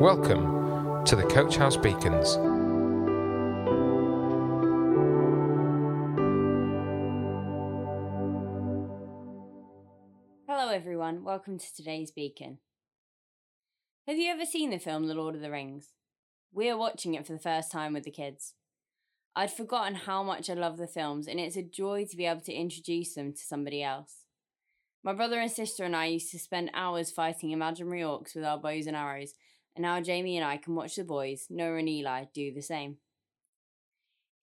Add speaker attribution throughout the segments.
Speaker 1: Welcome to the Coach House Beacons.
Speaker 2: Hello, everyone. Welcome to today's Beacon. Have you ever seen the film The Lord of the Rings? We are watching it for the first time with the kids. I'd forgotten how much I love the films, and it's a joy to be able to introduce them to somebody else. My brother and sister and I used to spend hours fighting imaginary orcs with our bows and arrows, and now Jamie and I can watch the boys, Noah and Eli, do the same.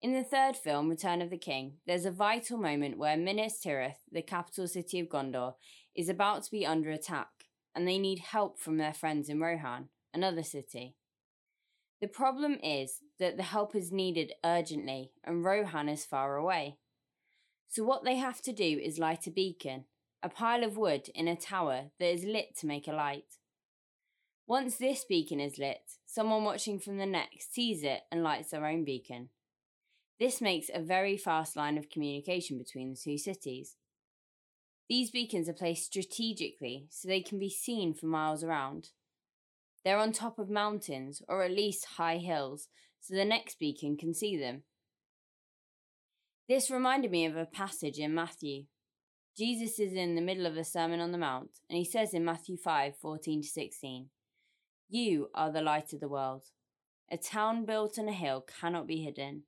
Speaker 2: In the third film, Return of the King, there's a vital moment where Minas Tirith, the capital city of Gondor, is about to be under attack, and they need help from their friends in Rohan, another city. The problem is that the help is needed urgently, and Rohan is far away. So, what they have to do is light a beacon, a pile of wood in a tower that is lit to make a light. Once this beacon is lit, someone watching from the next sees it and lights their own beacon. This makes a very fast line of communication between the two cities. These beacons are placed strategically so they can be seen for miles around. They're on top of mountains, or at least high hills, so the next beacon can see them. This reminded me of a passage in Matthew. Jesus is in the middle of a Sermon on the Mount, and he says in Matthew 5 14 to 16, You are the light of the world. A town built on a hill cannot be hidden.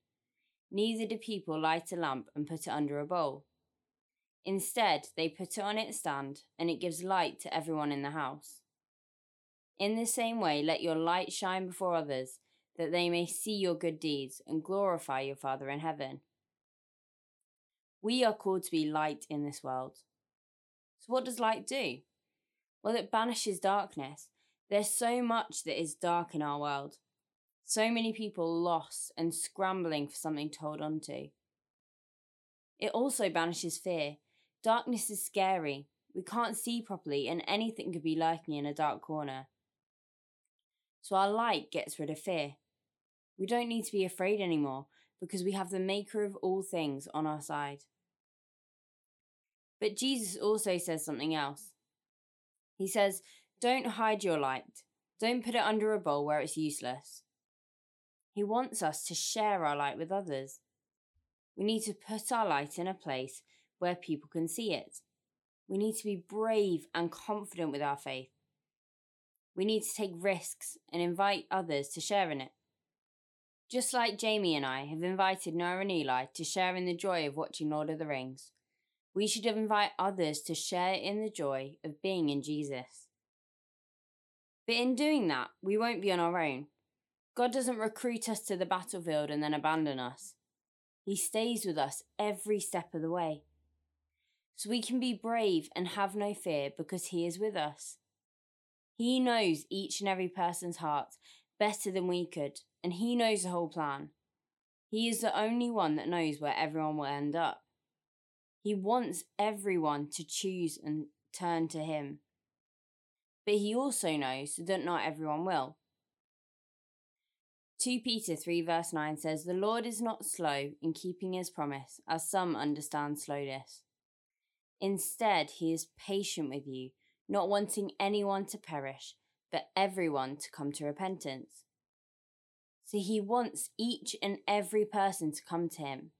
Speaker 2: Neither do people light a lamp and put it under a bowl. Instead, they put it on its stand, and it gives light to everyone in the house. In the same way, let your light shine before others, that they may see your good deeds and glorify your Father in heaven. We are called to be light in this world. So, what does light do? Well, it banishes darkness. There's so much that is dark in our world. So many people lost and scrambling for something to hold on to. It also banishes fear. Darkness is scary. We can't see properly, and anything could be lurking in a dark corner. So our light gets rid of fear. We don't need to be afraid anymore because we have the Maker of all things on our side. But Jesus also says something else. He says, Don't hide your light, don't put it under a bowl where it's useless. He wants us to share our light with others. We need to put our light in a place where people can see it. We need to be brave and confident with our faith. We need to take risks and invite others to share in it. Just like Jamie and I have invited Noah and Eli to share in the joy of watching Lord of the Rings, we should invite others to share in the joy of being in Jesus. But in doing that, we won't be on our own. God doesn't recruit us to the battlefield and then abandon us. He stays with us every step of the way. So we can be brave and have no fear because He is with us. He knows each and every person's heart better than we could, and He knows the whole plan. He is the only one that knows where everyone will end up. He wants everyone to choose and turn to Him. But He also knows that not everyone will. 2 Peter 3 verse 9 says, The Lord is not slow in keeping his promise, as some understand slowness. Instead, he is patient with you, not wanting anyone to perish, but everyone to come to repentance. So he wants each and every person to come to him.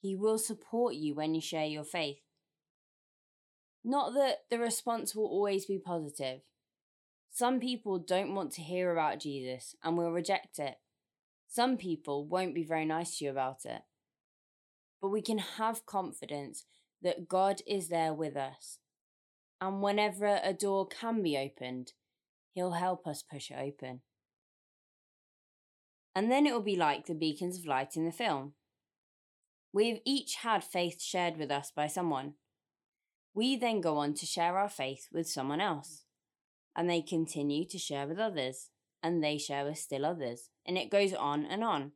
Speaker 2: He will support you when you share your faith. Not that the response will always be positive. Some people don't want to hear about Jesus and will reject it. Some people won't be very nice to you about it. But we can have confidence that God is there with us. And whenever a door can be opened, He'll help us push it open. And then it will be like the beacons of light in the film. We've each had faith shared with us by someone. We then go on to share our faith with someone else and they continue to share with others, and they share with still others, and it goes on and on.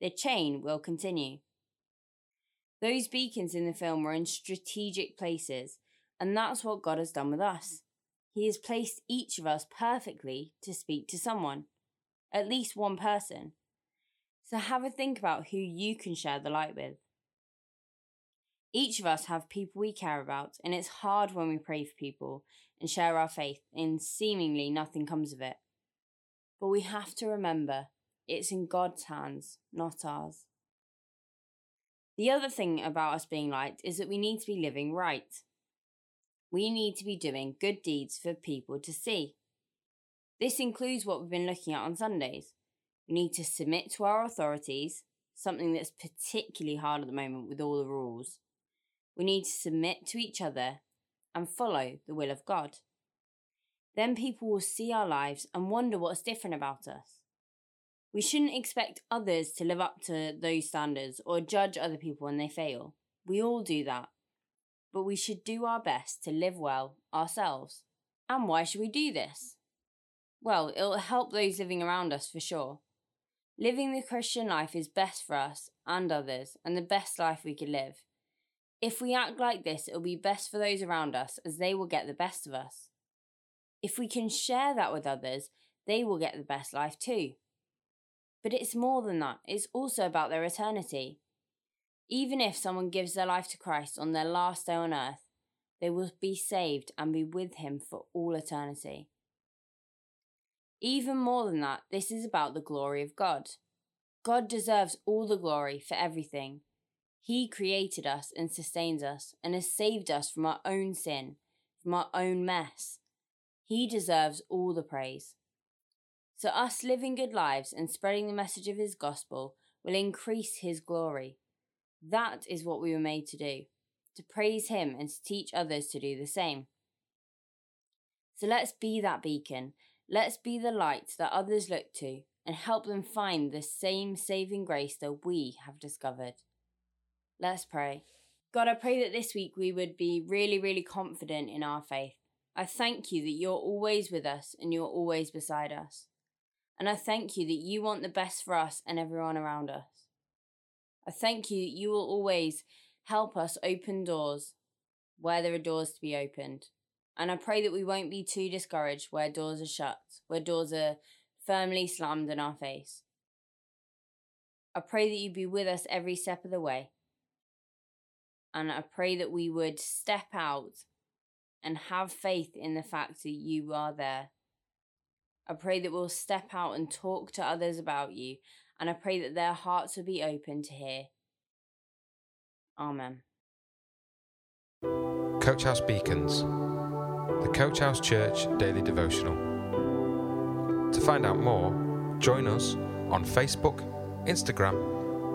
Speaker 2: The chain will continue. Those beacons in the film were in strategic places, and that's what God has done with us. He has placed each of us perfectly to speak to someone, at least one person. So have a think about who you can share the light with. Each of us have people we care about, and it's hard when we pray for people and share our faith, and seemingly nothing comes of it. But we have to remember it's in God's hands, not ours. The other thing about us being light is that we need to be living right. We need to be doing good deeds for people to see. This includes what we've been looking at on Sundays. We need to submit to our authorities, something that's particularly hard at the moment with all the rules. We need to submit to each other and follow the will of God. Then people will see our lives and wonder what's different about us. We shouldn't expect others to live up to those standards or judge other people when they fail. We all do that. But we should do our best to live well ourselves. And why should we do this? Well, it'll help those living around us for sure. Living the Christian life is best for us and others, and the best life we could live. If we act like this, it'll be best for those around us as they will get the best of us. If we can share that with others, they will get the best life too. But it's more than that, it's also about their eternity. Even if someone gives their life to Christ on their last day on earth, they will be saved and be with Him for all eternity. Even more than that, this is about the glory of God. God deserves all the glory for everything. He created us and sustains us and has saved us from our own sin, from our own mess. He deserves all the praise. So, us living good lives and spreading the message of His gospel will increase His glory. That is what we were made to do to praise Him and to teach others to do the same. So, let's be that beacon Let's be the light that others look to and help them find the same saving grace that we have discovered. Let's pray. God, I pray that this week we would be really, really confident in our faith. I thank you that you're always with us and you're always beside us. And I thank you that you want the best for us and everyone around us. I thank you that you will always help us open doors where there are doors to be opened. And I pray that we won't be too discouraged where doors are shut, where doors are firmly slammed in our face. I pray that you be with us every step of the way. And I pray that we would step out and have faith in the fact that you are there. I pray that we'll step out and talk to others about you. And I pray that their hearts will be open to hear. Amen.
Speaker 1: Coach House Beacons the Coach House Church Daily Devotional. To find out more, join us on Facebook, Instagram,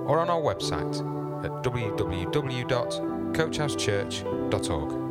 Speaker 1: or on our website at www.coachhousechurch.org.